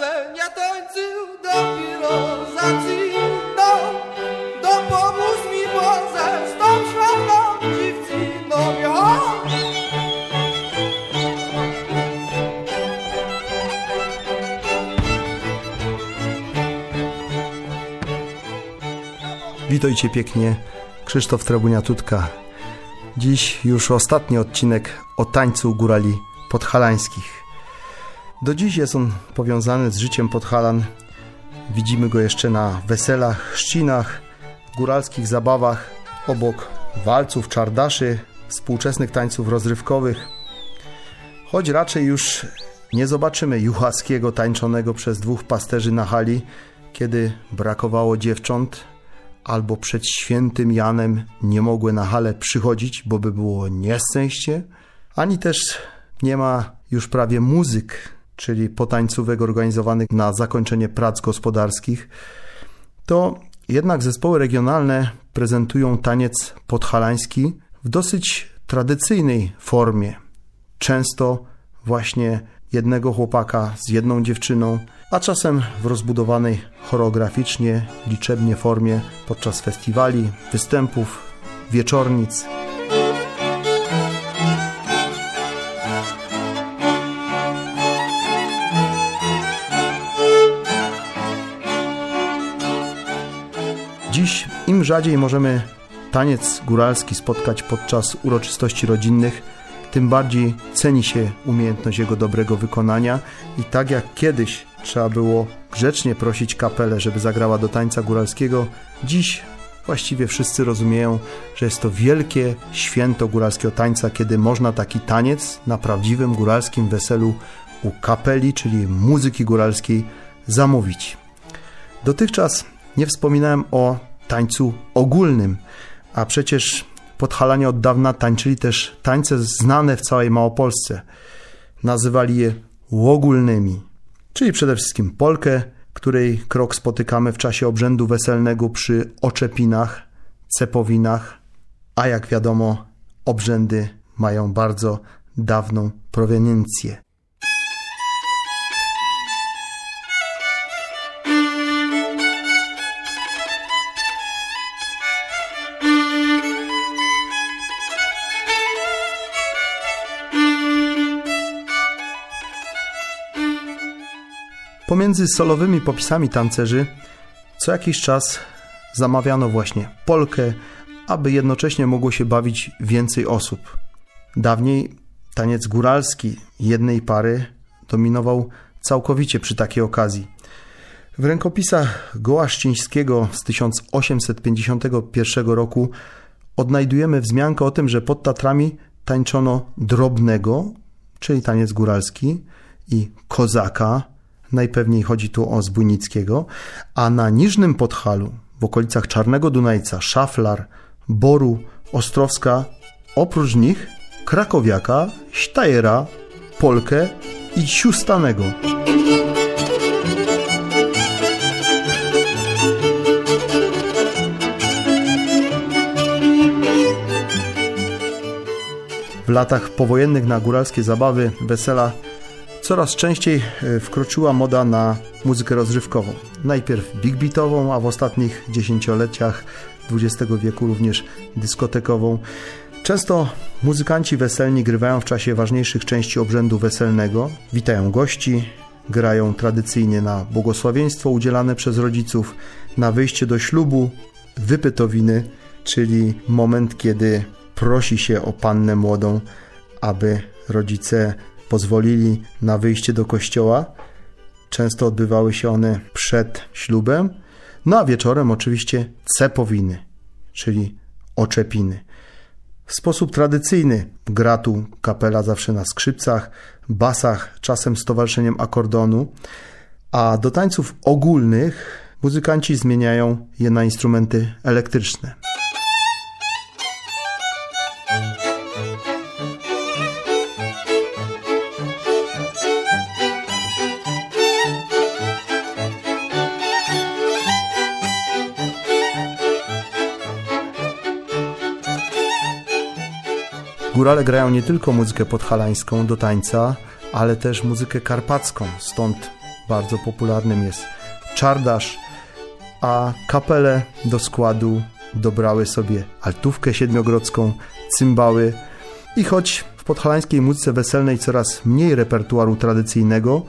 se nie tańczył dopiero zaczynał. Dopomóż mi Boże z tą szlaną dziewczyną, ja. Witajcie pięknie, Krzysztof Trabunia-Tutka. Dziś już ostatni odcinek o tańcu górali podhalańskich. Do dziś jest on powiązany z życiem Podhalan. Widzimy go jeszcze na weselach, chrzcinach, góralskich zabawach, obok walców, czardaszy, współczesnych tańców rozrywkowych. Choć raczej już nie zobaczymy Juchaskiego tańczonego przez dwóch pasterzy na hali, kiedy brakowało dziewcząt, albo przed świętym Janem nie mogły na halę przychodzić, bo by było nieszczęście, ani też nie ma już prawie muzyk, czyli potańcówek organizowanych na zakończenie prac gospodarskich, to jednak zespoły regionalne prezentują taniec podhalański w dosyć tradycyjnej formie. Często właśnie jednego chłopaka z jedną dziewczyną, a czasem w rozbudowanej choreograficznie, liczebnie formie podczas festiwali, występów, wieczornic. Dziś im rzadziej możemy taniec góralski spotkać podczas uroczystości rodzinnych, tym bardziej ceni się umiejętność jego dobrego wykonania i tak jak kiedyś trzeba było grzecznie prosić kapelę, żeby zagrała do tańca góralskiego, dziś właściwie wszyscy rozumieją, że jest to wielkie święto góralskiego tańca, kiedy można taki taniec na prawdziwym góralskim weselu u kapeli, czyli muzyki góralskiej, zamówić. Dotychczas nie wspominałem o tańcu ogólnym, a przecież Podhalanie od dawna tańczyli też tańce znane w całej Małopolsce. Nazywali je łogólnymi, czyli przede wszystkim polkę, której krok spotykamy w czasie obrzędu weselnego przy oczepinach, cepowinach, a jak wiadomo, obrzędy mają bardzo dawną proweniencję. Pomiędzy solowymi popisami tancerzy co jakiś czas zamawiano właśnie polkę, aby jednocześnie mogło się bawić więcej osób. Dawniej taniec góralski jednej pary dominował całkowicie przy takiej okazji. W rękopisach Gołaszczyńskiego z 1851 roku odnajdujemy wzmiankę o tym, że pod Tatrami tańczono drobnego, czyli taniec góralski, i kozaka, najpewniej chodzi tu o Zbójnickiego, a na Niżnym Podhalu, w okolicach Czarnego Dunajca, Szaflar, Boru, Ostrowska, oprócz nich Krakowiaka, Sztajera, Polkę i Siustanego. W latach powojennych na góralskie zabawy, wesela coraz częściej e, wkroczyła moda na muzykę rozrywkową. Najpierw big beatową, a w ostatnich dziesięcioleciach XX wieku również dyskotekową. Często muzykanci weselni grywają w czasie ważniejszych części obrzędu weselnego, witają gości, grają tradycyjnie na błogosławieństwo udzielane przez rodziców, na wyjście do ślubu, wypytowiny, czyli moment, kiedy prosi się o pannę młodą, aby rodzice pozwolili na wyjście do kościoła. Często odbywały się one przed ślubem, no a wieczorem oczywiście cepowiny, czyli oczepiny. W sposób tradycyjny gra tu kapela zawsze na skrzypcach, basach, czasem z towarzyszeniem akordonu, a do tańców ogólnych muzykanci zmieniają je na instrumenty elektryczne. Górale grają nie tylko muzykę podhalańską do tańca, ale też muzykę karpacką, stąd bardzo popularnym jest czardasz, a kapele do składu dobrały sobie altówkę siedmiogrodzką, cymbały i choć w podhalańskiej muzyce weselnej coraz mniej repertuaru tradycyjnego,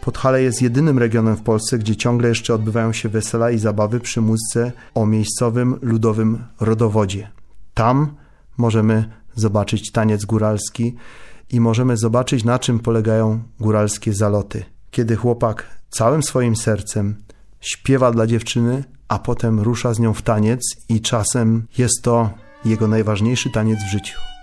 Podhale jest jedynym regionem w Polsce, gdzie ciągle jeszcze odbywają się wesela i zabawy przy muzyce o miejscowym ludowym rodowodzie. Tam możemy zobaczyć taniec góralski i możemy zobaczyć, na czym polegają góralskie zaloty. Kiedy chłopak całym swoim sercem śpiewa dla dziewczyny, a potem rusza z nią w taniec i czasem jest to jego najważniejszy taniec w życiu.